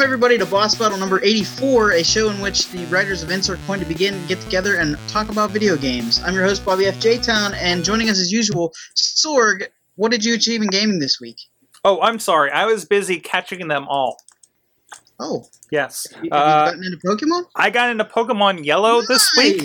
Welcome everybody to Boss Battle number 84, a show in which the writers of Insert Coin to begin get together and talk about video games. I'm your host Bobby F. J. Town, and joining us as usual, Sorg. What did you achieve in gaming this week? Oh, I'm sorry. I was busy catching them all. Oh, Yes. you, you've Uh, gotten into Pokemon? I got into Pokemon Yellow this week.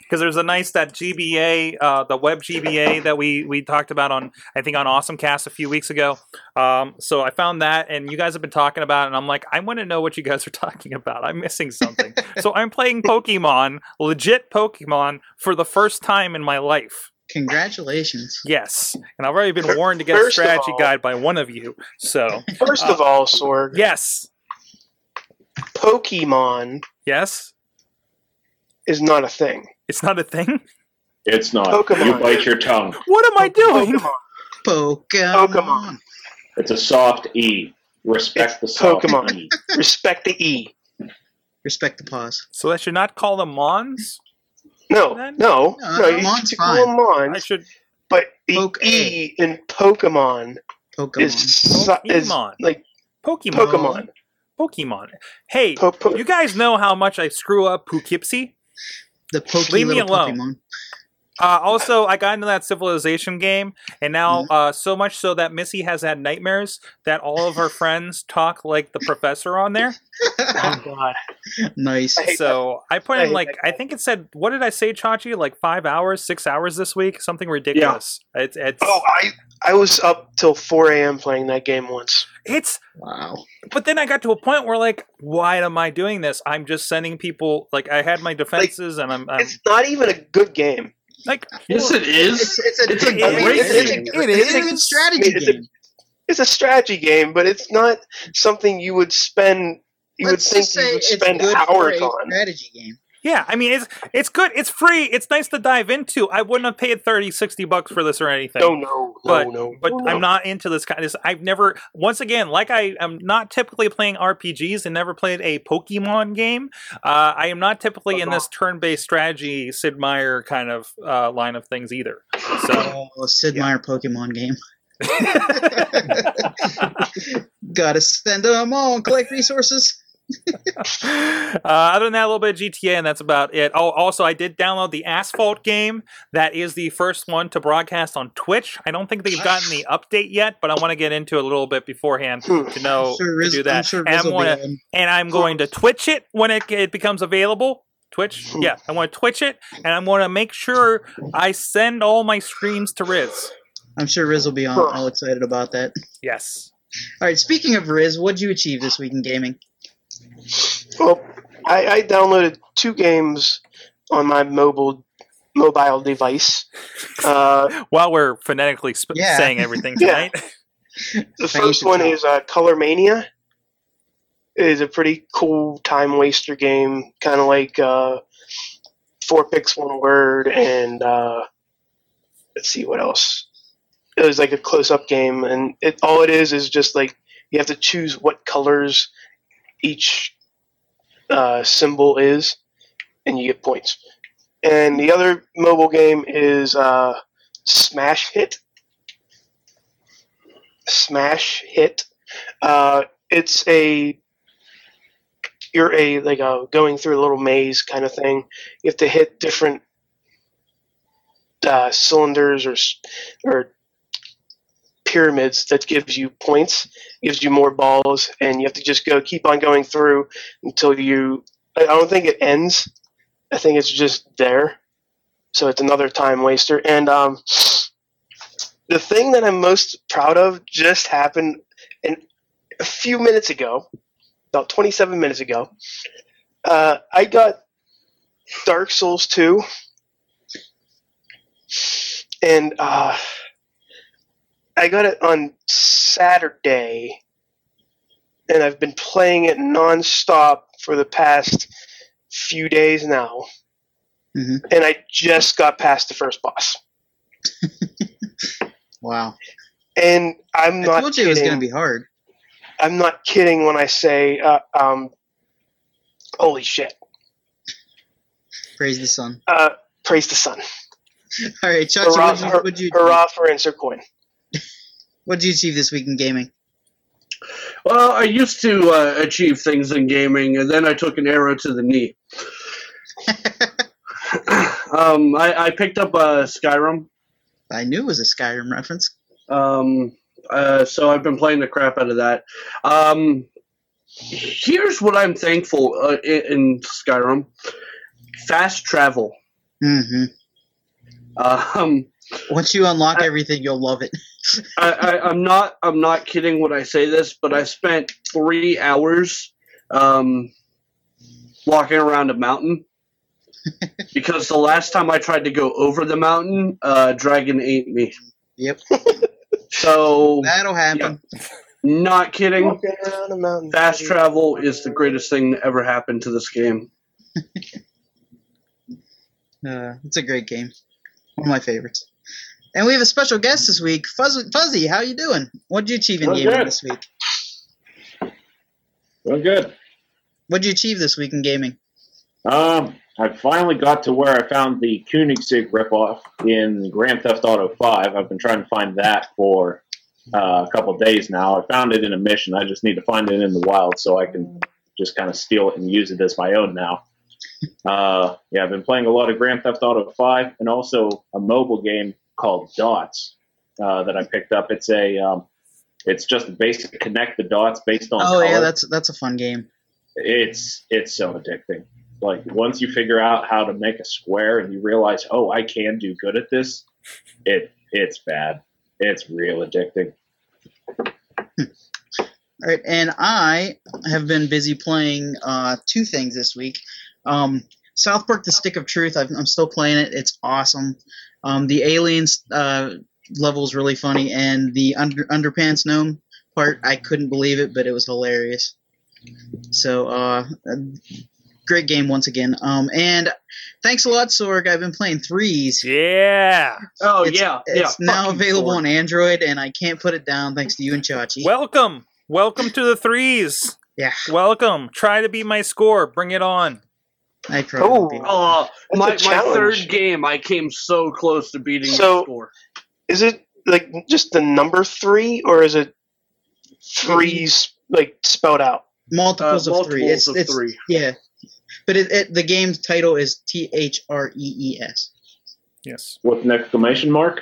Because there's a nice that GBA, uh, the web GBA that we we talked about on I think on Awesome Cast a few weeks ago. Um, so I found that, and you guys have been talking about, it, and I'm like, I want to know what you guys are talking about. I'm missing something. so I'm playing Pokemon, legit Pokemon, for the first time in my life. Congratulations. Yes, and I've already been warned to get a First of strategy all- guide by one of you. So First of all, Sorg, yes, Pokemon yes, is not a thing. it's not a thing. It's not. Pokemon. You bite your tongue. What am I doing? Pokemon. Pokemon. Pokemon. It's a soft E. Respect It's the soft Pokemon. E. Respect the E. Respect the pause. So I should not call them Mons. No, Then- no, No, no. You Mon's should call fine. them Mons, I should but the Poke E in Pokemon Pokemon. is, su- is Pokemon. like Pokemon. Pokemon. Pokemon. Hey, Po- po- you guys know how much I screw up Poughkeepsie? the Poke leave me alone. Pokemon. Uh, also, I got into that Civilization game, and now Mm-hmm. uh, so much so that Missy has had nightmares that all of her friends talk like the professor on there. oh god. nice. I hate So I put I in hate like I think it said what did I say, Chachi? Like five hours, six hours this week, something ridiculous. It's it's Oh, I I was up till 4 a.m. playing that game once. it's Wow. but then I got to a point where like, why am I doing this? I'm just sending people like I had my defenses and I'm, I'm It's not even a good game. Like Yes, it is. It's, it's a, It's a I mean, great it's, it's a, game. It it's a good strategy I mean, it's a- game. It's a strategy game, but it's not something you would spend. You Let's would think say you would spend good for hours a on. strategy game. Yeah, I mean it's it's good. It's free. It's nice to dive into. I wouldn't have paid 30, 60 bucks for this or anything. No, no, But- no, no. but no, I'm not into this kind of. I've never, once again, like I am not typically playing RPGs and never played a Pokemon game. Uh, I am not typically in this turn-based strategy Sid Meier kind of uh, line of things either. So Oh, Sid Meier Pokemon game. Gotta spend them all and collect resources. Uh, other than that, a little bit of GTA, and that's about it. Oh, also, I did download the Asphalt game. That is the first one to broadcast on Twitch. I don't think they've gotten the update yet, but I want to get into it a little bit beforehand Hmm. to know I'm to do that. I'm sure and, I'm will be gonna, and I'm going to Twitch it when it, it becomes available. Twitch, Hmm. yeah, I want to Twitch it, and I'm going to make sure I send all my streams to Riz. I'm sure Riz will be on, all excited about that. Yes. All right, speaking of Riz, what'd you achieve this week in gaming? Well, I, I downloaded two games on my mobile mobile device. Uh, While we're phonetically sp- Yeah. saying everything Yeah. tonight, the first one is uh, Color Mania. It is a pretty cool time waster game, kind of like uh, four picks, one word, and uh, let's see what else. It was like a close-up game, and it all it is is just like you have to choose what colors each uh, symbol is, and you get points. And the other mobile game is uh, Smash Hit. Smash Hit. Uh, it's a you're a like a going through a little maze kind of thing. You have to hit different uh, cylinders or or pyramids that gives you points, gives you more balls, and you have to just go keep on going through until you. I don't think it ends. I think it's just there. So it's another time waster. And um, the thing that I'm most proud of just happened in a few minutes ago, about 27 minutes ago. Uh, I got Dark Souls 2, and uh, I got it on Saturday, and I've been playing it nonstop for the past few days now. Mhm. And I just got past the first boss. Wow. And I'm I not told you it was going to be hard. I'm not kidding when I say, uh, um, holy shit. Praise the sun. Uh, praise the sun. All right, Chachi, Hurrah, what'd you, what'd, you, hurrah for Insert Coin. What'd you achieve this week in gaming? Well, I used to uh, achieve things in gaming, and then I took an arrow to the knee. um, I, I picked up uh, Skyrim, I knew it was a Skyrim reference. um, uh, so I've been playing the crap out of that. Um, here's what I'm thankful uh, in, in Skyrim: fast travel. hmm Um, Once you unlock I- everything, you'll love it. I, I, I'm not I'm not kidding when I say this, but I spent three hours um, walking around a mountain because the last time I tried to go over the mountain, uh, dragon ate me. Yep. So That'll happen. not kidding. Walking around a mountain. Fast travel is the greatest thing that ever happened to this game. Uh, it's a great game. One of my favorites. And we have a special guest this week, Fuzzy. Fuzzy how you doing? What did you achieve in Doing gaming good. this week? Well, good. What did you achieve this week in gaming? Um, I finally got to where I found the Koenigsegg ripoff in Grand Theft Auto 5. I've been trying to find that for uh, a couple days now. I found it in a mission. I just need to find it in the wild so I can just kind of steal it and use it as my own now. Uh, yeah, I've been playing a lot of Grand Theft Auto 5 and also a mobile game called Dots uh, that I picked up. It's a um, it's just basic connect the dots based on Oh yeah, that's that's a fun game. it's it's so addicting. Like once you figure out how to make a square and you realize, oh, I can do good at this, it it's bad. It's real addicting. All right, and I have been busy playing uh, two things this week. Um, South Park: The Stick of Truth. I've, I'm still playing it. It's awesome. Um, the aliens uh, level is really funny, and the under, underpants gnome part, I couldn't believe it, but it was hilarious. So, uh, great game once again. Um, and thanks a lot, Sorg. I've been playing threes. Yeah. Oh It's, yeah, yeah. it's now fucking available sword. on Android, and I can't put it down thanks to you and Chachi. Welcome. Welcome to the threes. yeah, Welcome. Try to beat my score. Bring it on. I probably. Oh. Oh, That's my, my third game, I came so close to beating So- the score. Is it like just the number three, or is it threes like spelled out? multiples Uh, of three. multiples It's, of it's three. yeah, but it, it, the game's title is T H R E E S. Yes. With an exclamation mark,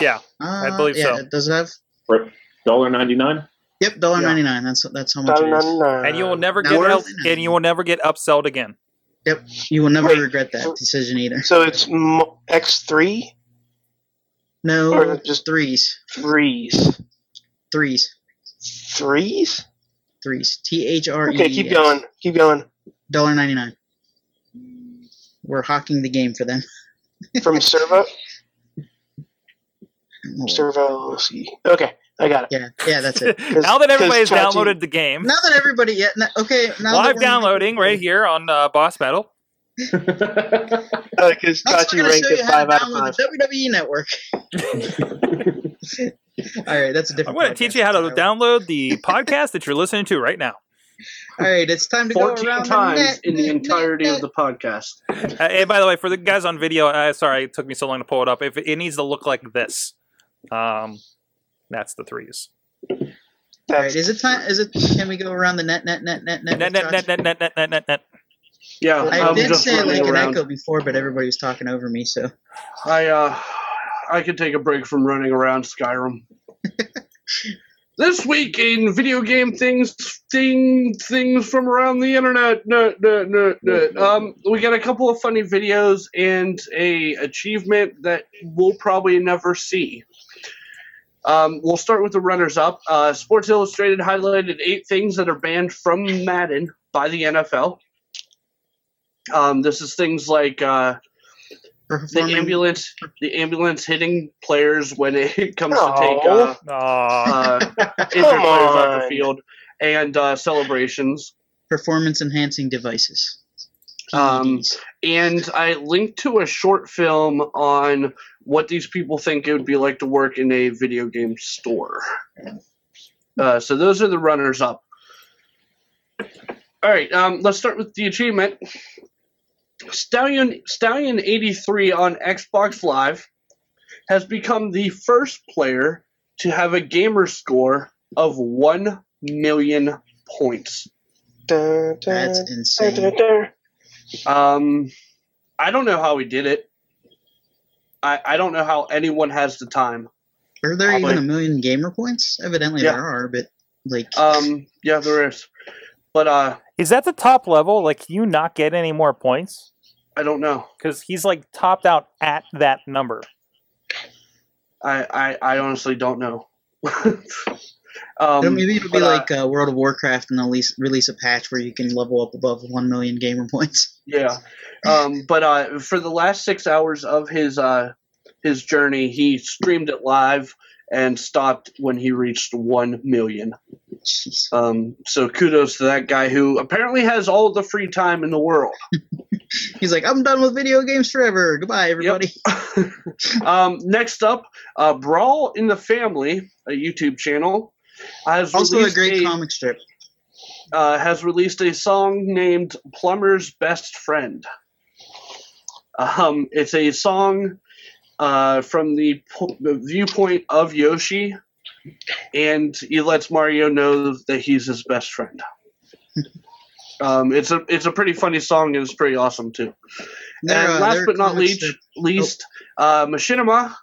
Yeah. Uh, believe yeah, so. It does it have? dollar ninety nine. Yep, dollar Yeah. ninety nine. That's that's how much it is. And you will never now get up, and you will never get upsold again. Yep, you will never Wait, regret that so- decision either. So it's X three No, or just threes, threes, threes, threes. threes. T H R E. Okay, keep going. Keep going. Dollar ninety nine. We're hawking the game for them. From Sirvo, Sirvo. C. Okay, I got it. Yeah, yeah, that's it. now that everybody's 'cause Chachi- downloaded the game, Now that everybody, yeah, no- okay, now that live we're- downloading right here on uh, Boss Battle. Because Next, Tachi gonna ranked show you it how five to out of download five. the WWE Network. All right, that's a I'm different. going to teach you how to podcast. download the podcast that you're listening to right now. All right, it's time to go 14 around times the net, in the net, entirety net, of the podcast. Uh, and by the way, for the guys on video, uh, sorry it took me so long to pull it up. If it needs to look like this, um, that's the threes. All right, is it time? Is it? Can we go around the net, net, net, net, net? Net, with net, net, net, net, net, net, net, net. Yeah, I I'm did just say it running like an echo before, but everybody was talking over me. So I uh, I could take a break from running around Skyrim. this week in video game things, thing, things from around the internet. No, no, no, no. Um, we got a couple of funny videos and a achievement that we'll probably never see. Um, we'll start with the runners up. Uh, Sports Illustrated highlighted eight things that are banned from Madden by the NFL. Um, this is things like uh, the ambulance the ambulance hitting players when it comes to take uh, uh, injured players off the field and uh, celebrations. performance enhancing devices. Um, and I linked to a short film on what these people think it would be like to work in a video game store. Uh, so those are the runners up. All right, um, let's start with the achievement. Stallion Stallion eighty three on Xbox Live has become the first player to have a gamer score of one million points. Dun, dun, That's insane. Dun, dun. Um, I don't know how he did it. I, I don't know how anyone has the time. Are there Probably. even a million gamer points? Evidently Yeah. there are, but like Um, yeah, there is, but uh, Is that the top level? Like, can you not get any more points? I don't know. Because he's like topped out at that number. I I, I honestly don't know. um, maybe it'll be uh, like uh, World of Warcraft and they'll release, release a patch where you can level up above one million gamer points. Yeah. Um, but uh, for the last six hours of his uh, his journey, he streamed it live and stopped when he reached one million. Um, so kudos to that guy who apparently has all the free time in the world. He's like, I'm done with video games forever. Goodbye, everybody. um, next up, uh, Brawl in the Family, a YouTube channel, has Also, a great a- comic strip. uh, has released a song named Plumber's Best Friend. Um, it's a song uh, from the, po- the viewpoint of Yoshi, and he lets Mario know that he's his best friend. um, it's a it's a pretty funny song and it's pretty awesome too. Their, and uh, last but not least, least uh, Machinima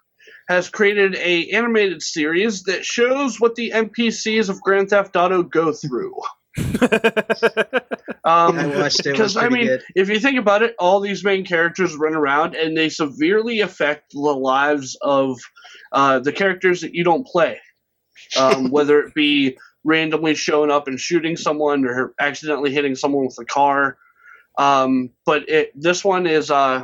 has created a animated series that shows what the NPCs of Grand Theft Auto go through. Um, I watched it. It because I mean, good. if you think about it, all these main characters run around and they severely affect the lives of uh, the characters that you don't play. Um, whether it be randomly showing up and shooting someone or accidentally hitting someone with a car. Um, but it, this one is uh,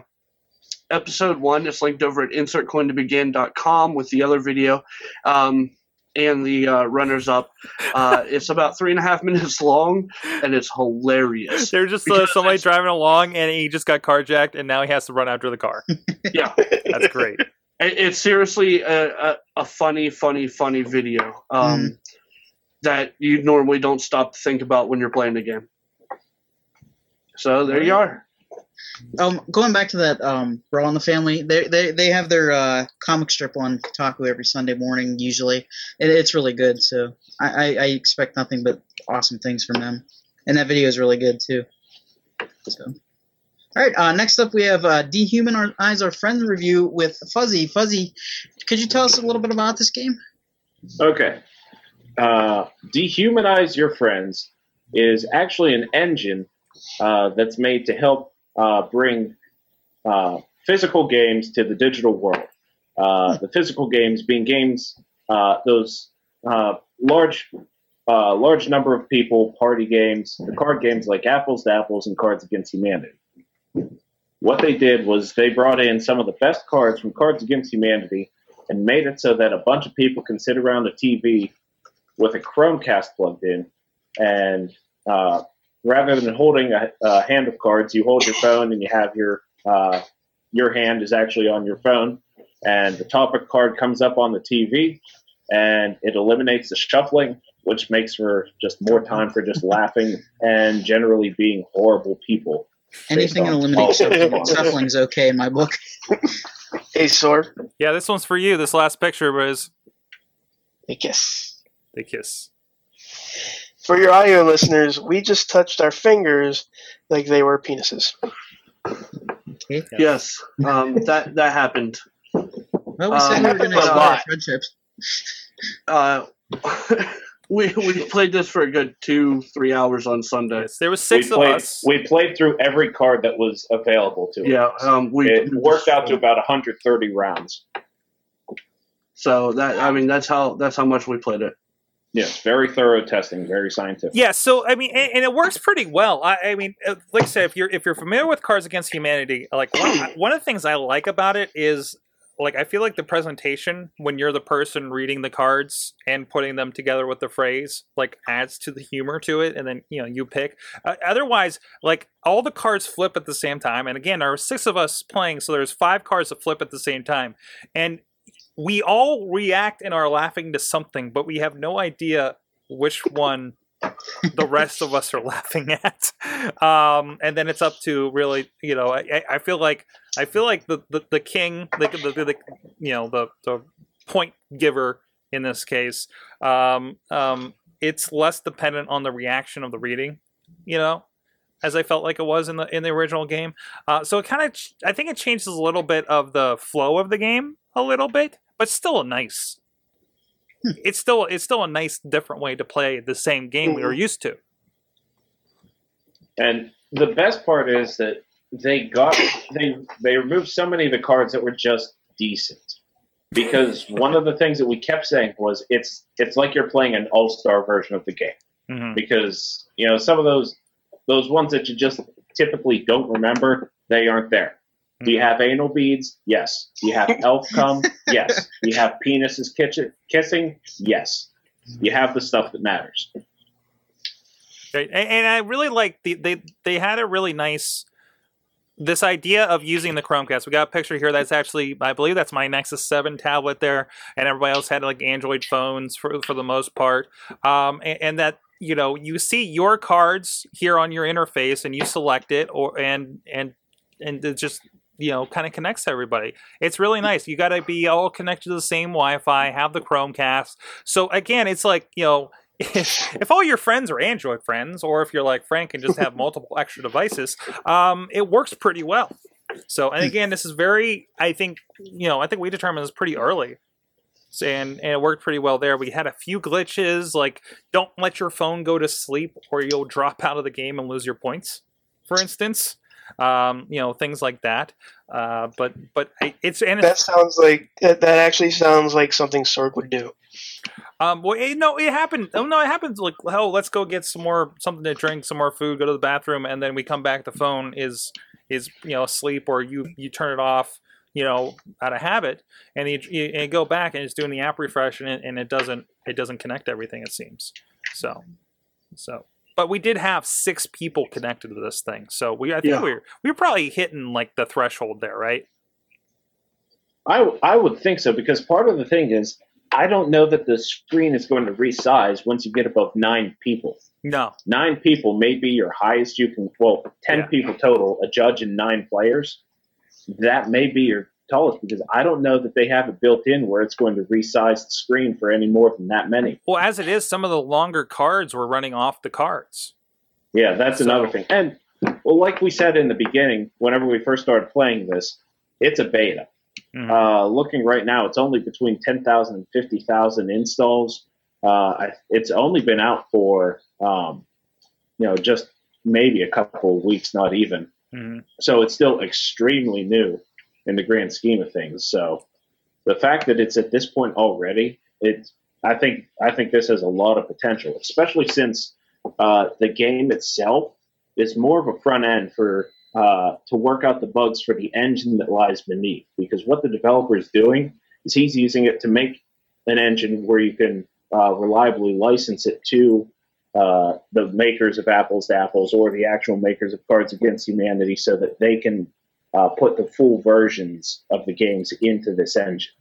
episode one. It's linked over at insertcointobegin.com with the other video. Um, and the uh, runners up. Uh, it's about three and a half minutes long, and it's hilarious. They're just uh, somebody driving along and he just got carjacked and now he has to run after the car. Yeah, That's great. It- it's seriously a, a, a funny, funny, funny video um, that you normally don't stop to think about when you're playing the game. So there you are. Um, going back to that um, Brawl in the Family, they they they have their uh, comic strip on Kotaku every Sunday morning. Usually, it, it's really good. So I, I, I expect nothing but awesome things from them, and that video is really good too. So, all right. Uh, next up, we have uh, Dehumanize Our Friends review with Fuzzy. Fuzzy, could you tell us a little bit about this game? Okay. Uh, Dehumanize Your Friends is actually an engine uh, that's made to help uh, bring uh, physical games to the digital world. Uh, the physical games being games, uh, those uh, large, uh, large number of people party games, the card games like Apples to Apples and Cards Against Humanity. What they did was they brought in some of the best cards from Cards Against Humanity and made it so that a bunch of people can sit around a TV with a Chromecast plugged in, and uh, rather than holding a, a hand of cards, you hold your phone and you have your uh, your hand is actually on your phone, and the topic card comes up on the TV, and it eliminates the shuffling, which makes for just more time for just laughing and generally being horrible people. Anything that on eliminates all sorts of shuffling, shuffling is okay in my book. Hey, Sword. Yeah, this one's for you. This last picture was they kiss. They kiss. For your audio listeners, we just touched our fingers like they were penises. Yes, um, that that happened. Well, we said Um, we were going to explore lot. friendships. Uh, we we played this for a good two three hours on Sunday. Yes, there was six we played, of us. We played through every card that was available to us. Yeah, um, we it worked out to about 130 rounds. So that I mean that's how that's how much we played it. Yes, very thorough testing, very scientific. Yeah, so I mean, and, and it works pretty well. I, I mean, uh, like I said, if you're if you're familiar with Cards Against Humanity, like one, one of the things I like about it is like I feel like the presentation when you're the person reading the cards and putting them together with the phrase like adds to the humor to it, and then you know you pick. Uh, otherwise, like all the cards flip at the same time, and again, there are six of us playing, so there's five cards that flip at the same time, and we all react and are laughing to something, but we have no idea which one the rest of us are laughing at. Um, and then it's up to really, you know, I, I feel like I feel like the the, the king, the, the, the you know the the point giver in this case, um, um, it's less dependent on the reaction of the reading, you know, as I felt like it was in the in the original game. Uh, so it kind of, ch- I think it changes a little bit of the flow of the game a little bit, but still a nice. It's still it's still a nice different way to play the same game we were used to. And the best part is that they got they they removed so many of the cards that were just decent. Because one of the things that we kept saying was it's it's like you're playing an all star version of the game. Mhm. Because you know some of those those ones that you just typically don't remember they aren't there. Do you have anal beads? Yes. Do you have elf cum? Yes. Do you have penises kitchen, kissing? Yes. You have the stuff that matters. Right. And, and I really like the they they had a really nice this idea of using the Chromecast. We got a picture here that's actually I believe that's my Nexus 7 tablet there, and everybody else had like Android phones for for the most part. Um, and, and that you know you see your cards here on your interface and you select it or and and and it just you know kind of connects to everybody. It's really nice. You got to be all connected to the same wi-fi have the chromecast so again it's like you know if, if all your friends are android friends or if you're like frank and just have multiple extra devices um, it works pretty well. So and again this is very i think you know i think we determined this pretty early. And, and it worked pretty well there. We had a few glitches like don't let your phone go to sleep or you'll drop out of the game and lose your points for instance um, you know things like that uh, but but it's and That it's, sounds like that, actually sounds like something Sorg would do. um, well, it, no, it happened. Oh no, it happens. Like, oh, let's go get some more something to drink, some more food, go to the bathroom, and then we come back. The phone is is you know asleep, or you you turn it off, you know, out of habit, and you, you, and you go back and it's doing the app refresh, and it, and it doesn't it doesn't connect everything. It seems so so. But we did have six people connected to this thing, so we I think Yeah. we were we were probably hitting like the threshold there, right? I, I would think so because part of the thing is I don't know that the screen is going to resize once you get above nine people. No, Nine people may be your highest you can. Well, ten Yeah. people total, a judge and nine players. That may be your tallest because I don't know that they have it built in where it's going to resize the screen for any more than that many. well, as it is, some of the longer cards were running off the cards. Yeah, that's So- another thing. And well, like we said in the beginning, whenever we first started playing this, it's a beta. Mhm. Uh, looking right now, it's only between 10,000 and 50,000 installs. Uh, it's only been out for, um, you know, just maybe a couple of weeks, not even. Mhm. So it's still extremely new in the grand scheme of things. So the fact that it's at this point already, it, I think, I think this has a lot of potential, especially since uh, the game itself is more of a front end for uh, to work out the bugs for the engine that lies beneath. Because what the developer is doing is he's using it to make an engine where you can uh, reliably license it to uh, the makers of Apples to Apples or the actual makers of Cards Against Humanity, so that they can uh, put the full versions of the games into this engine.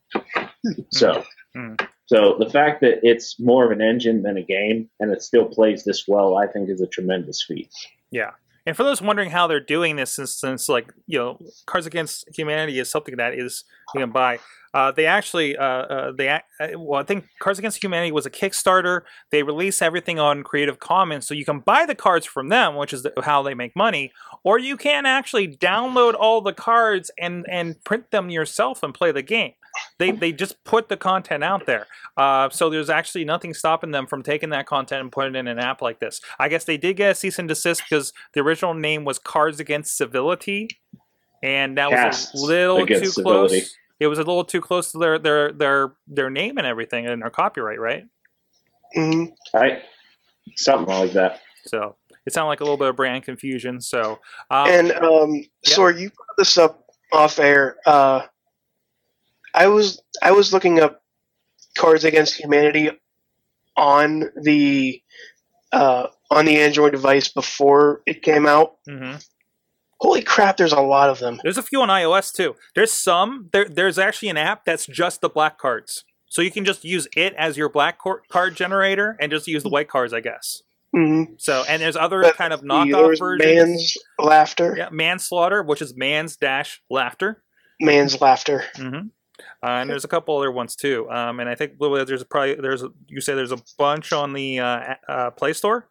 so. Hmm. So the fact that it's more of an engine than a game and it still plays this well, I think is a tremendous feat. Yeah. And for those wondering how they're doing this, since, since like you know, Cards Against Humanity is something that is you can buy. Uh, they actually, uh, uh, they uh, well, I think Cards Against Humanity was a Kickstarter. They release everything on Creative Commons, so you can buy the cards from them, which is the, how they make money, or you can actually download all the cards and and print them yourself and play the game. They they just put the content out there. Uh, so there's actually nothing stopping them from taking that content and putting it in an app like this. I guess they did get a cease and desist because the original name was Cards Against Civility, and that was a little too Civility. close. It was a little too close to their their their their name and everything and their copyright, right? hmm Right? Something like that. So it sounded like a little bit of brand confusion. So um, And um, yeah. Sorg, you brought this up off air. Uh, I was I was looking up Cards Against Humanity on the uh, on the Android device before it came out. hmm Holy crap! There's a lot of them. There's a few on iOS too. There's some. There, there's actually an app that's just the black cards, so you can just use it as your black card generator and just use the white cards, I guess. hmm So, and there's other But kind of knockoff versions. man's laughter. Yeah, manslaughter, which is man's dash laughter. Man's laughter. hmm Uh, and there's a couple other ones too. Um, and I think there's probably there's a, you say there's a bunch on the uh, uh, Play Store.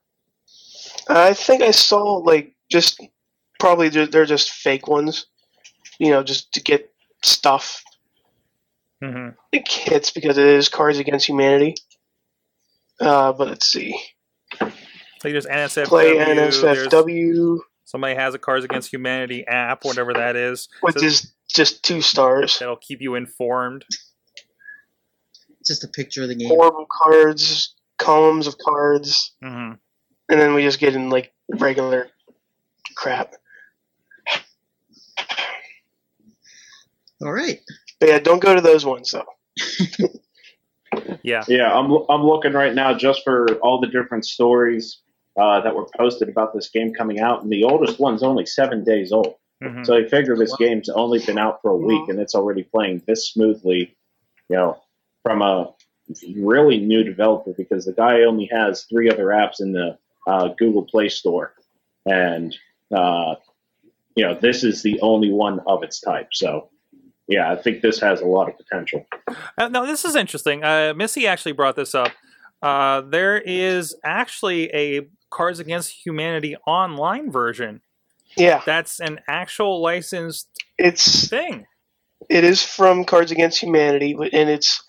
I think I saw like just probably ju- they're just fake ones. You know, just to get stuff. hmm It hits because it is Cards Against Humanity. Uh, but let's see. So there's NSFW. Play NSFW, Somebody has a Cards Against Humanity app, whatever that is. which So is just two stars. that'll keep you informed. It's Just a picture of the game. Horrible cards, columns of cards, hmm and then we just get in like regular crap. All right. But yeah, don't go to those ones though. Yeah. Yeah, I'm I'm looking right now just for all the different stories uh, that were posted about this game coming out, and the oldest one's only seven days old. hmm So I figure this game's only been out for a week, and it's already playing this smoothly. You know, from a really new developer because the guy only has three other apps in the uh, Google Play Store, and uh, you know this is the only one of its type. So. Yeah, I think this has a lot of potential. Uh, no, this is interesting. Uh, Missy actually brought this up. Uh, there is actually a Cards Against Humanity online version Yeah, that's an actual licensed it's thing. it is from Cards Against Humanity, and it's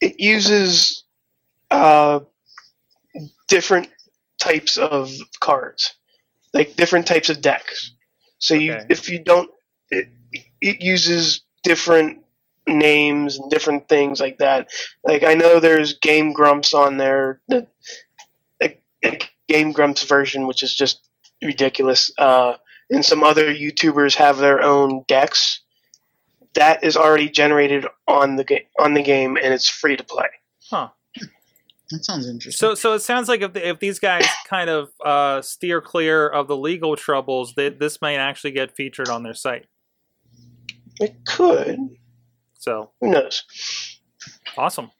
it uses uh, different types of cards, like different types of decks. So you, Okay. if you don't, it, it uses different names and different things like that. Like I know there's Game Grumps on there, the, a, a Game Grumps version, which is just ridiculous. Uh, and some other YouTubers have their own decks that is already generated on the game on the game and it's free to play. Huh. That sounds interesting. So, so it sounds like if, the, if these guys kind of uh, steer clear of the legal troubles, that this might actually get featured on their site. It could. So Who knows? awesome.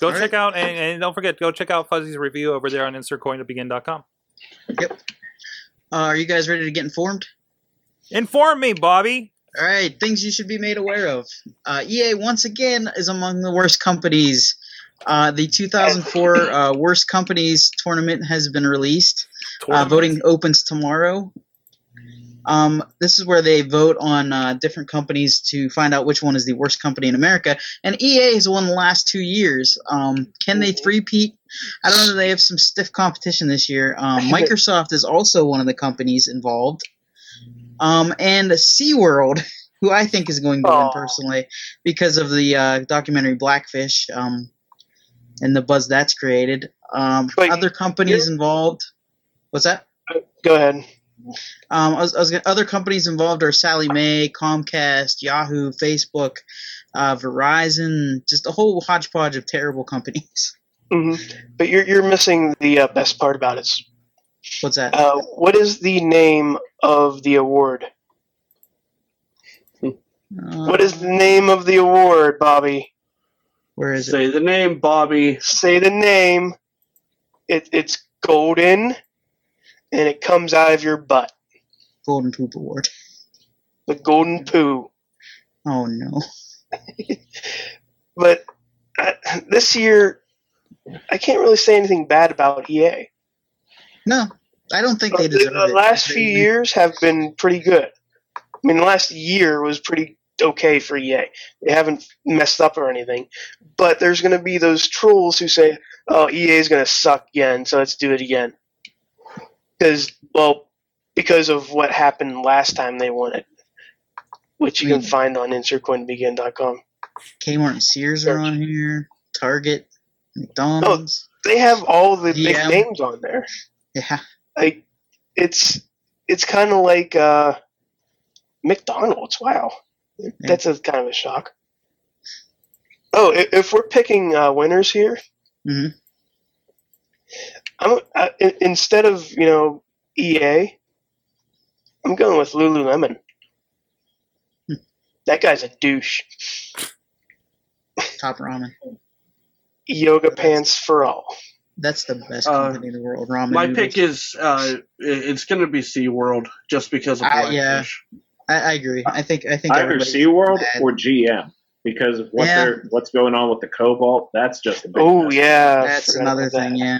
Go All check out and, and don't forget go check out Fuzzy's review over there on insertcointobegin.com. Yep. Uh, are you guys ready to get informed? Inform me, Bobby. All right, things you should be made aware of. Uh, EA once again is among the worst companies. Uh, the 2004 uh, worst companies tournament has been released. Uh, voting opens tomorrow. Um, this is where they vote on uh, different companies to find out which one is the worst company in America. And EA has won the last two years. Um, can they three-peat? I don't know. They have some stiff competition this year. Um, Microsoft is also one of the companies involved. Um, and SeaWorld, who I think is going to win personally because of the uh, documentary Blackfish um, and the buzz that's created. Um, Wait, other companies involved. What's that? Go ahead. Um, I was, I was gonna, other companies involved are Sallie Mae, Comcast, Yahoo, Facebook, uh, Verizon, just a whole hodgepodge of terrible companies. hmm But you're you're missing the uh, best part about it. What's that? Uh, what is the name of the award? Uh, What is the name of the award, Bobby? where is it? Say the name, Bobby. Say the name. It, it's golden, and it comes out of your butt. Golden Poop Award. The golden poo. Oh no. But uh, this year, I can't really say anything bad about EA. No, I don't think they the, deserve the it. last few years have been pretty good. I mean, the last year was pretty okay for EA. They haven't messed up or anything. But there's going to be those trolls who say, "Oh, EA is going to suck again, so let's do it again." Because, well, because of what happened last time they won it, which you can Mm. find on insertcoinbegin.com. Kmart and Sears are on here. Target, McDonald's. They have all the big Yeah. names on there. Yeah. like it's it's kind of like uh, McDonald's. Wow, that's a kind of a shock. Oh, if we're picking uh, winners here, Mhm. I'm uh, i- instead of you know EA, I'm going with Lululemon. Hmm. That guy's a douche. Top ramen. Yoga pants for all. That's the best Uh, company in the world. Ramen. My noodles. pick is uh, it's going to be SeaWorld just because of Uh, yeah. I, I agree. I think. I think Either everybody- SeaWorld mad. or GM because of what Yeah. they're what's going on with the Cobalt. That's just a big Oh mess. yeah, That's another about that. thing. Yeah.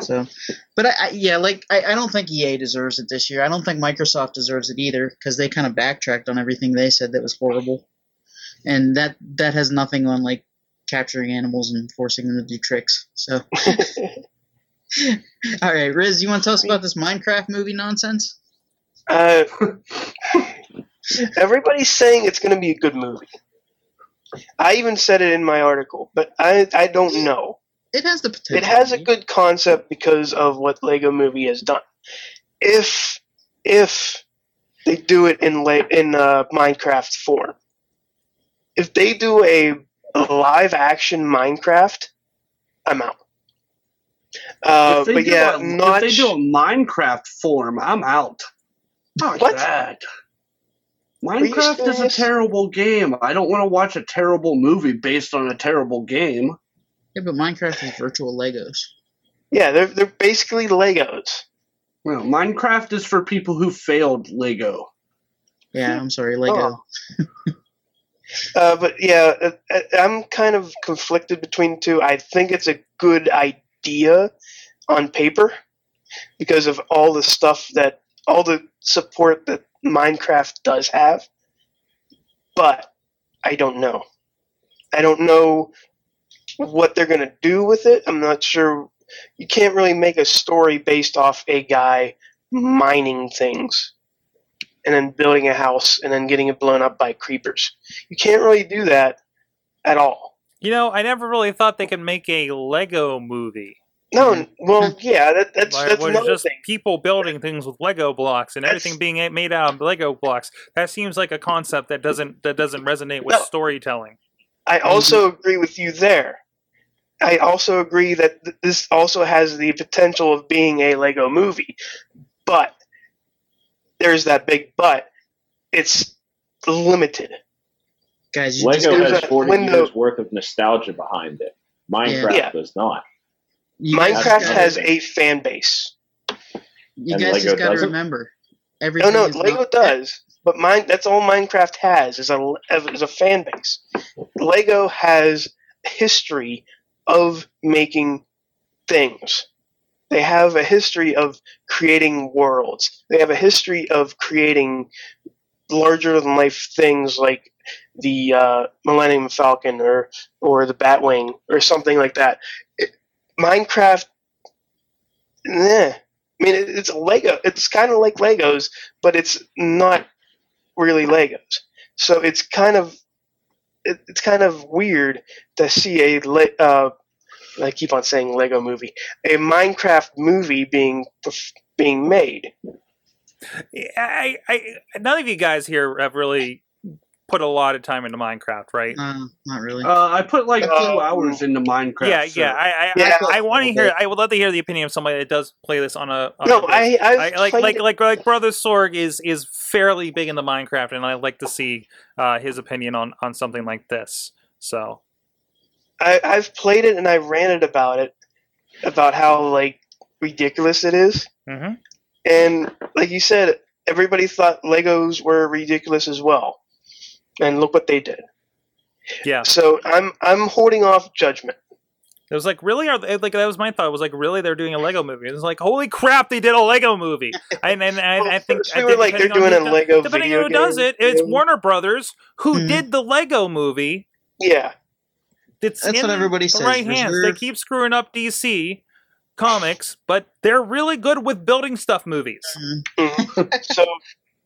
So, but I, I yeah, like I, I don't think EA deserves it this year. I don't think Microsoft deserves it either because they kind of backtracked on everything they said that was horrible, and that that has nothing on like capturing animals and forcing them to do tricks. So, all right, Riz, you want to tell us about this Minecraft movie nonsense? Uh, everybody's saying it's going to be a good movie. I even said it in my article, but I I don't know. It has the potential. It has a good concept because of what Lego Movie has done. If if they do it in la- in uh, Minecraft form, if they do a, a live action Minecraft, I'm out. Uh, if, they but do yeah, a, not if they do a Minecraft form, I'm out. Fuck What? that. Minecraft is a terrible game. I don't want to watch a terrible movie based on a terrible game. Yeah, but Minecraft is virtual Legos. yeah, they're they're basically Legos. Well, Minecraft is for people who failed Lego. Yeah, I'm sorry, Lego. Uh, but yeah, uh, uh, I'm kind of conflicted between the two. I think it's a good idea on paper because of all the stuff that all the support that Minecraft does have. But I don't know. I don't know what they're going to do with it. I'm not sure. You can't really make a story based off a guy mining things and then building a house and then getting it blown up by creepers. You can't really do that at all. You know, I never really thought they could make a Lego movie. No, well, yeah, that, that's Like, that's where another just thing. people building things with Lego blocks and That's- everything being made out of Lego blocks. That seems like a concept that doesn't that doesn't resonate with No. storytelling. I also agree with you there. I also agree that th- this also has the potential of being a Lego movie, but there's that big but. It's limited. Guys, you Lego there's has 40 window- years worth of nostalgia behind it. Minecraft Yeah. does not. you Minecraft has a fan base. You and guys Lego just got to doesn't? remember. No, Everything no, is Lego not- does, but mine that's all Minecraft has is a is a fan base. Lego has history of making things. They have a history of creating worlds. They have a history of creating larger than life things like the uh, Millennium Falcon or or the Batwing or something like that. It, Minecraft, eh. I mean, it, it's a Lego. It's kind of like Legos, but it's not really Legos. So it's kind of it, it's kind of weird to see a le- uh, I keep on saying Lego movie, a Minecraft movie being being made. I, I, none of you guys here have really put a lot of time into Minecraft, right? No, not really. Uh, I put like two Um, hours into Minecraft. yeah, so- yeah. I, I, Yeah. I, I want to hear. I would love to hear the opinion of somebody that does play this on a. On No, a I I've I, like like like like brother Sorg is is fairly big into Minecraft, and I'd like to see uh, his opinion on on something like this. So I, I've played it and I ranted about it, about how like ridiculous it is. mhm. And like you said, everybody thought Legos were ridiculous as well. And look what they did. yeah, So I'm I'm holding off judgment. it was like really are they, like that was my thought. It was like really they're doing a Lego movie. It was like holy crap, they did a Lego movie. And and, and Well, I think first I were think like they're doing a do- Lego Depending video on who does it, it's you? Warner Brothers who Mhm. did the Lego movie. Yeah. It's That's in what everybody the says, right hands. They keep screwing up DC comics, but they're really good with building stuff movies. Mhm. so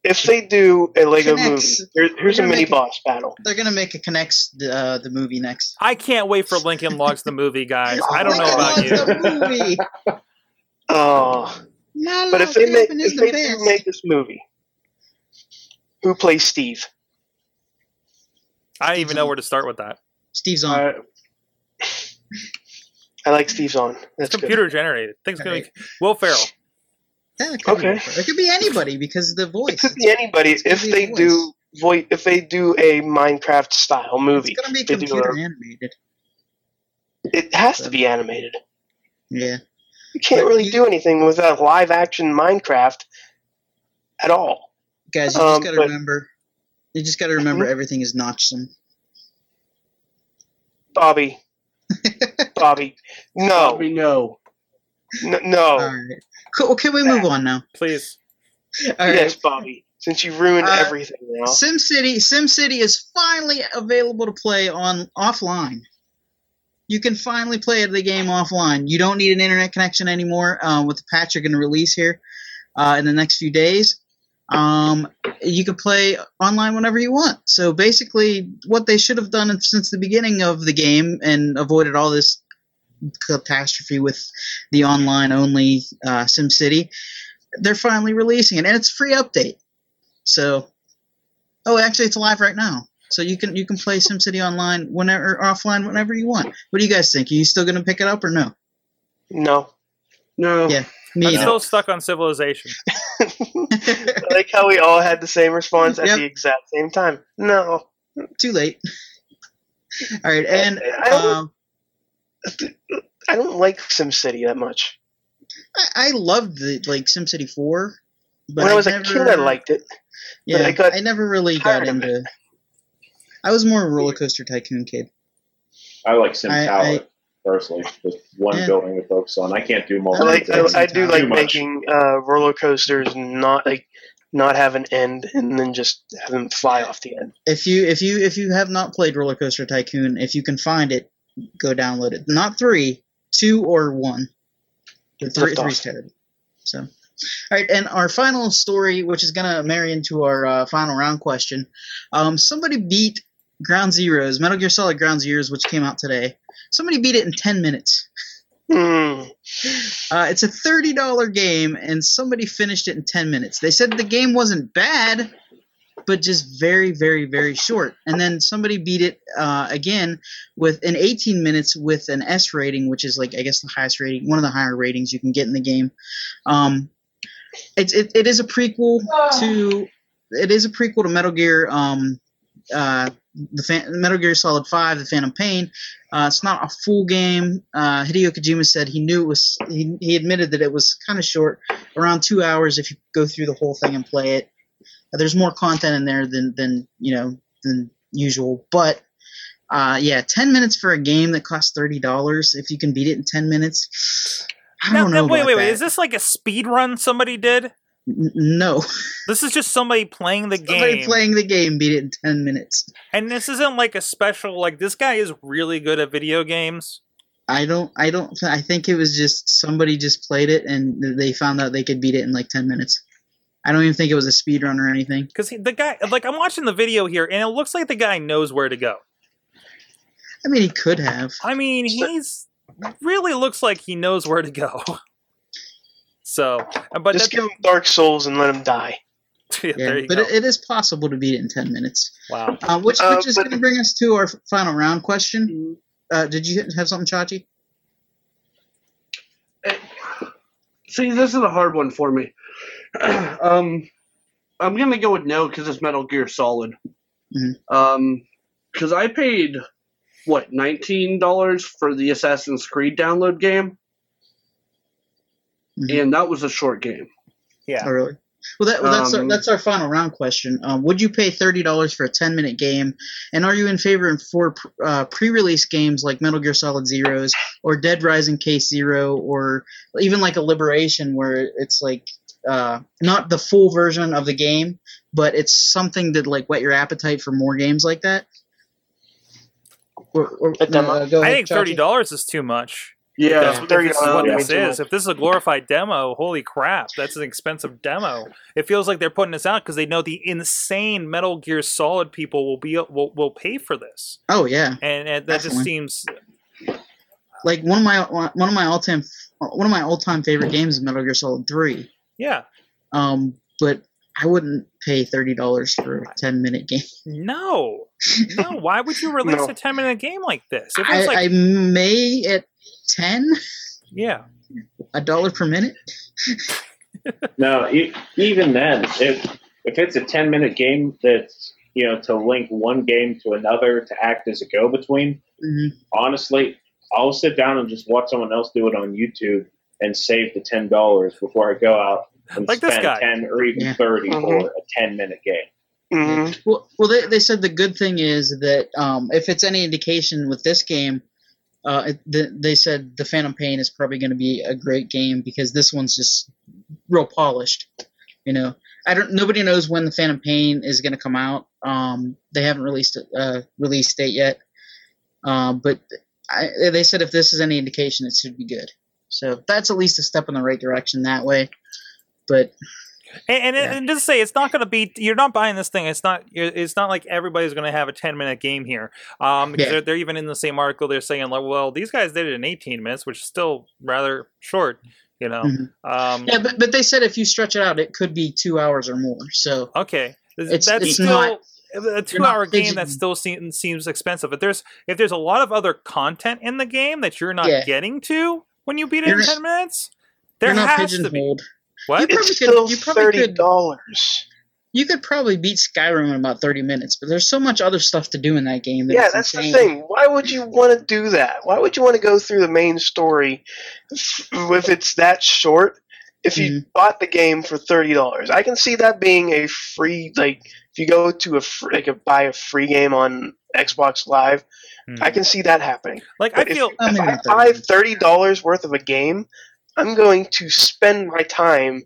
if they do a Lego Connects. movie, here, here's a mini making- boss battle. They're gonna make a connects uh, the movie next. I can't wait for Lincoln Logs the movie, guys. I don't know about Logs you. the movie. Oh, My but if they make cabin is if the they do make this movie, who plays Steve? I don't even know where to start with that. Steve's on. I, I like Steve's on. It's That's good. computer generated. Things gonna be Will Ferrell. Yeah, it could be Okay. Will. It could be anybody because the voice. It could be anybody It's if be they a voice. do voice if they do a Minecraft style movie. It's gonna be They computer a- animated. It has to be animated. Yeah. You can't But really you- do anything with a live action Minecraft at all. Guys, you Um, just gotta but- remember. You just gotta remember everything is notchsome. Bobby. Bobby. No. Bobby, no. N- no. All right. Cool. Can we move on now? Please. All right. Yes, Bobby. Since you ruined Uh, everything now. SimCity SimCity is finally available to play on offline. You can finally play the game offline. You don't need an internet connection anymore uh, with the patch you're going to release here uh, in the next few days. Um, you can play online whenever you want. So basically, what they should have done since the beginning of the game and avoided all this catastrophe with the online only uh, SimCity, they're finally releasing it, and it's a free update. So Oh, actually, it's live right now. So you can you can play SimCity online whenever or offline whenever you want. What do you guys think? Are you still going to pick it up or no? No. No. Yeah. Me I'm either. still stuck on Civilization. I like how we all had the same response at Yep. the exact same time. No. Too late. All right, and I don't, um, I don't like SimCity that much. I, I loved the like SimCity Four, but when I was never, a kid, I liked it. Yeah, I got I never really got tired of into. I was more a roller coaster tycoon kid. I like Sim I- Tower I- personally. Just one Yeah. building to focus on. I can't do I multiple. like. like I, I do like making uh, roller coasters not like not have an end and then just have them fly off the end. If you if you if you have not played Roller Coaster Tycoon, if you can find it, go download it. Not three, two or one. The three three's terrible. So, all right, and our final story, which is gonna marry into our uh, final round question. Um, somebody beat Ground Zeroes, Metal Gear Solid Ground Zeroes, which came out today. Somebody beat it in ten minutes. Hmm. Uh, it's a thirty dollar game, and somebody finished it in ten minutes. They said the game wasn't bad, but just very, very, very short. And then somebody beat it uh, again with in eighteen minutes with an S rating, which is like I guess the highest rating, one of the higher ratings you can get in the game. Um, it's it, it is a prequel to it is a prequel to Metal Gear. Um, uh, the Fan- Metal Gear Solid Five, The Phantom Pain. Uh, it's not a full game. Uh, Hideo Kojima said he knew it was. He, he admitted that it was kind of short, around two hours if you go through the whole thing and play it. There's more content in there than than you know than usual, but uh, yeah, ten minutes for a game that costs thirty dollars. If you can beat it in ten minutes, I Now, don't know. now, wait, wait, wait. that. Is this like a speed run somebody did? N- no, This is just somebody playing the somebody game. playing the game beat it in ten minutes. and this isn't like a special like this guy is really good at video games. I don't. I don't. I think it was just somebody just played it and they found out they could beat it in like ten minutes. I don't even think it was a speed run or anything. Because the guy, like, I'm watching the video here, and it looks like the guy knows where to go. I mean, he could have. I mean, he's really looks like he knows where to go. So, uh, but Just give him Dark Souls and let him die. yeah, Yeah, there you but go. it, it is possible to beat it in ten minutes. wow. Uh, which Uh, which is going to bring us to our final round question. Uh, did you have something, Chachi? See, this is a hard one for me. um, I'm gonna go with no because it's Metal Gear Solid. Mhm. Um, because I paid what nineteen dollars for the Assassin's Creed download game, Mhm. and that was a short game. Yeah. Oh, really? Well, that, well that's our, Um, that's our final round question. Um, would you pay thirty dollars for a ten minute game? And are you in favor of for uh, pre-release games like Metal Gear Solid Zeros or Dead Rising Case Zero or even like a Liberation where it's like uh, not the full version of the game, but it's something that like whet your appetite for more games like that? Or, or, uh, go I think thirty dollars is too much. Yeah, That's what, this is $30 what way this is. If this is a glorified demo, holy crap, that's an expensive demo. It feels like they're putting this out because they know the insane Metal Gear Solid people will be will, will pay for this, Oh yeah. and, and that just seems like one of my one of my all time one of my all time favorite games is Metal Gear Solid Three. Yeah. Um, but I wouldn't pay thirty dollars for a ten minute game. No, No, why would you release No. a ten minute game like this? If it was I, like, I may at ten yeah, a dollar per minute. No, e- even then, if if it's a ten minute game that's you know to link one game to another to act as a go between, Mhm. honestly, I'll sit down and just watch someone else do it on YouTube and save the ten dollars before I go out and Like spend guy. ten or even Yeah. thirty Mhm. for a ten minute game. hmm Well, well, they, they said the good thing is that um, if it's any indication with this game, uh, it, the, they said the Phantom Pain is probably going to be a great game because this one's just real polished. You know, I don't. Nobody knows when the Phantom Pain is going to come out. Um, they haven't released a uh, release date yet, um, but I, they said if this is any indication, it should be good. So that's at least a step in the right direction that way. But and, and, Yeah. say it's not going to be. You're not buying this thing. It's not. It's not like everybody's going to have a ten minute game here. Um, because Yeah. they're, they're even in the same article. They're saying like, well, these guys did it in 18 minutes, which is still rather short. You know. Mhm. Um, yeah, but, but they said if you stretch it out, it could be two hours or more. So Okay, It's- that's it's still not- a two-hour game that still seems, seems expensive. But there's if there's a lot of other content in the game that you're not Yeah. getting to when you beat it You're in not- ten minutes, there you're not has to be. What? You probably It's could- still you probably thirty dollars. You could probably beat Skyrim in about thirty minutes, but there's so much other stuff to do in that game. That Yeah, that's insane. the thing. Why would you want to do that? Why would you want to go through the main story if if it's that short? If you Mhm. bought the game for thirty dollars, I can see that being a free. Like if you go to a fr- like a, buy a free game on Xbox Live, Hmm. I can see that happening. Like I But if, feel I if mean, I not buy 30. thirty dollars worth of a game, I'm going to spend my time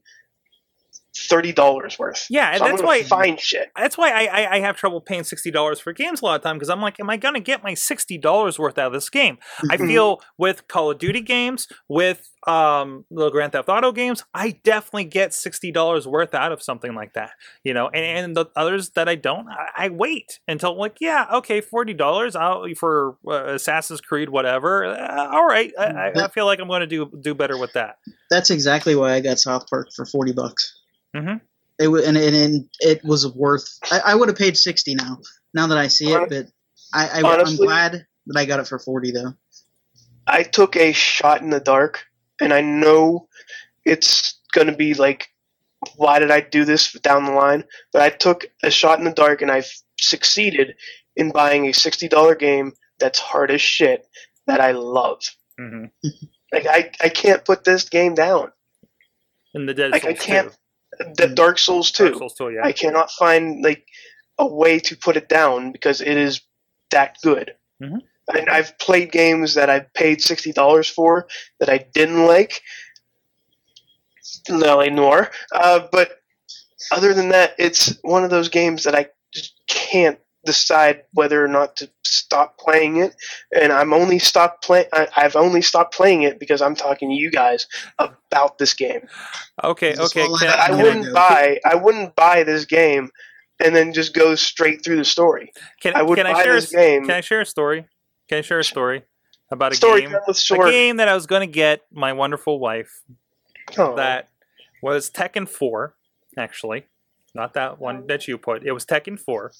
thirty dollars worth. Yeah, and So I'm that's why- find shit. that's why I, I, I have trouble paying sixty dollars for games a lot of time because I'm like, am I gonna get my sixty dollars worth out of this game? I Mhm. feel with Call of Duty games, with um, the Grand Theft Auto games, I definitely get sixty dollars worth out of something like that. You know, and, and the others that I don't, I, I wait until like, yeah, okay, forty dollars for uh, Assassin's Creed, whatever. Uh, all right, I, I, I feel like I'm going to do do better with that. That's exactly why I got South Park for forty bucks. Mhm. It was, and, and, and it was worth. I, I would have paid sixty now. Now that I see it, but I, I I'm glad that I got it for forty though. I took a shot in the dark, and I know it's going to be like, why did I do this down the line? But I took a shot in the dark, and I succeeded in buying a $60 game that's hard as shit that I love. hmm Like, I, I can't put this game down. And the Dead Like, I can't- too. The Dark Souls 2. Dark Souls too, yeah. I cannot find like a way to put it down because it is that good. Mhm. And I've played games that I paid sixty dollars for that I didn't like. No anymore. Uh, but other than that, it's one of those games that I just can't decide whether or not to stop playing it. And I'm only stopped playing I- I've only stopped playing it because I'm talking to you guys about this game. Okay, Just okay. all I wouldn't no. buy I wouldn't buy this game and then just go straight through the story. Can, I would can I share this a, game. Can I share a story? Can I share a story about a story game? time with A game that I was going to get my wonderful wife. Oh, That was Tekken 4, actually. Not that one that you put. It was Tekken 4.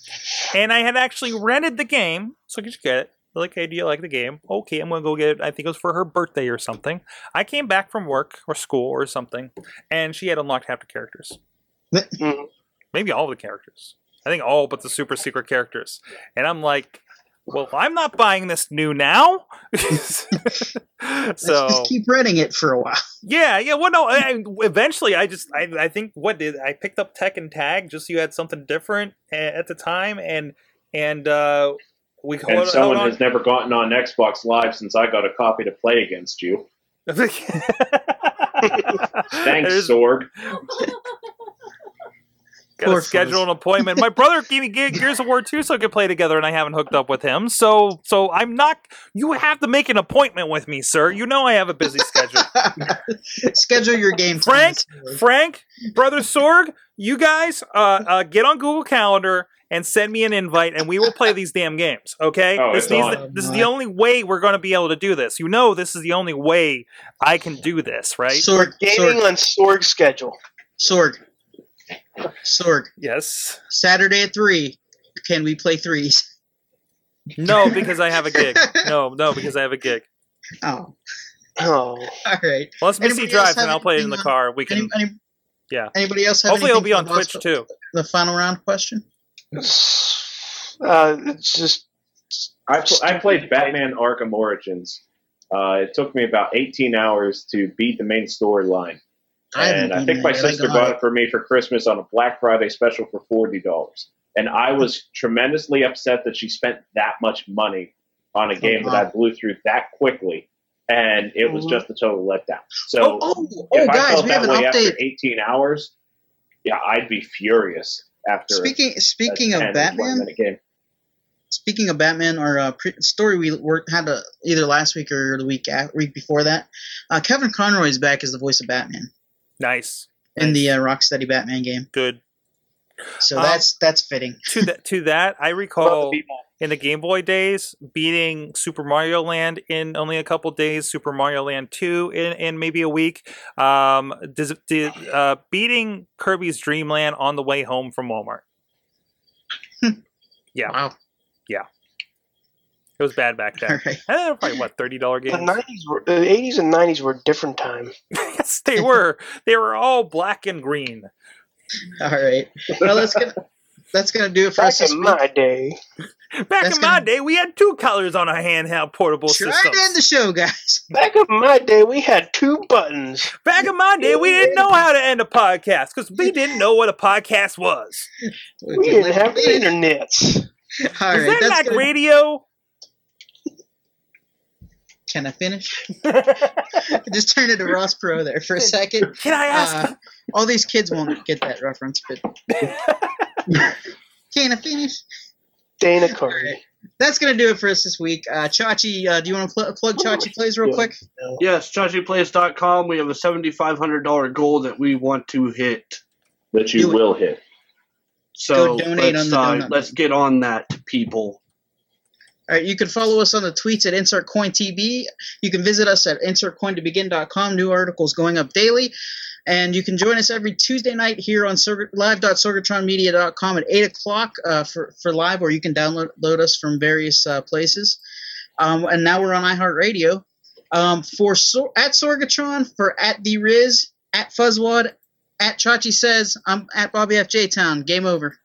And I had actually rented the game, so could you get it? They're Like, hey, do you like the game? Okay, I'm going to go get it. I think it was for her birthday or something. I came back from work or school or something, and she had unlocked half the characters. Mhm. maybe all the characters. I think all but the super secret characters. And I'm like, well, I'm not buying this new now. Let's so just keep renting it for a while. yeah, yeah. Well, no. I, I- eventually, I just, I, I think what did I picked up Tekken Tag just so you had something different at the time, and and uh, we And hold, someone hold has never gotten on Xbox Live since I got a copy to play against you. Thanks, There's- Sorg. Gotta Poor schedule fellas. an appointment. My brother gave me Gears of War 2 so I could play together, and I haven't hooked up with him. So, so I'm not. You have to make an appointment with me, sir. You know I have a busy schedule. Schedule your game. Frank? Frank, brother Sorg, you guys, uh, uh, get on Google Calendar and send me an invite, and we will play these damn games. Okay? Oh, this, needs- on. this is the only way we're going to be able to do this. You know, this is the only way I can do this, right? Sorg, Gaming Sorg, on Sorg's schedule. Sorg, Sorg. yes. Saturday at three. Can we play threes? No, because I have a gig. No, no, because I have a gig. Oh, Oh, all right. Once Missy Anybody else drives, have and I'll play it in the anything car. We can. any, Yeah. Anybody else have Hopefully, it'll be on Twitch Boss- too. The final round question. uh, it's just I, pl- I played Batman Arkham Origins. Uh, it took me about 18 hours to beat the main storyline. I And I think my sister bought it. for me for Christmas on a Black Friday special for $40. And I was tremendously upset that she spent that much money on a game that I blew through that quickly. And it was Mhm. just a total letdown. Oh, So oh, if oh I guys, felt we that way update. after 18 hours, yeah, I'd be furious after Speaking a speaking 10 of Batman, 20 minute game. speaking of Batman, our uh, pre- story we worked had uh either last week or the week a week before that. Uh, Kevin Conroy is back as the voice of Batman Nice. in the Nice. uh, Rocksteady Batman game, Good. so Um, that's that's fitting. To that, to that, I recall to in the Game Boy days beating Super Mario Land in only a couple days. Super Mario Land Two in, in maybe a week. Um, does did, uh, beating Kirby's Dream Land on the way home from Walmart. Yeah. Wow. It was bad back All then. right. Eh, probably what thirty dollar The nineties the eighties and nineties were a different time. yes, they were. They were all black and green. All right. Well, that's gonna that's gonna do it for us Back in week. my day, Back That's in my gonna- day, we had two colors on our handheld portable Try systems. to end the show, guys. back in my day, we had two buttons. Back in my day, we didn't know how to end a podcast because we didn't know what a podcast was. We didn't have internets. All Is right. that That's like gonna, radio? Can I finish? Just turn it to Ross Perot there for a second. Can I ask? Uh, all these kids won't get that reference, but can I finish? Dana All Carvey. right. That's gonna do it for us this week. Uh, Chachi, uh, do you want to pl- plug Chachi plays real Yeah. quick? Yes, ChachiPlays.com. We have a $7,500 goal that we want to hit. that you Do it. will hit. So Go donate let's, on the uh, let's get on that, people. You can follow us on the tweets at InsertCoinTB. You can visit us at InsertCoinToBegin.com. New articles going up daily. And you can join us every Tuesday night here on Sorg- live.sorgatronmedia.com at 8 o'clock uh, for, for live, or you can download us from various uh, places. Um, and now we're on iHeartRadio. Um, for Sor- at Sorgatron, for at the Riz, at Fuzzwad, at Chachi Says, I'm at Bobby F. J. Town. Game over.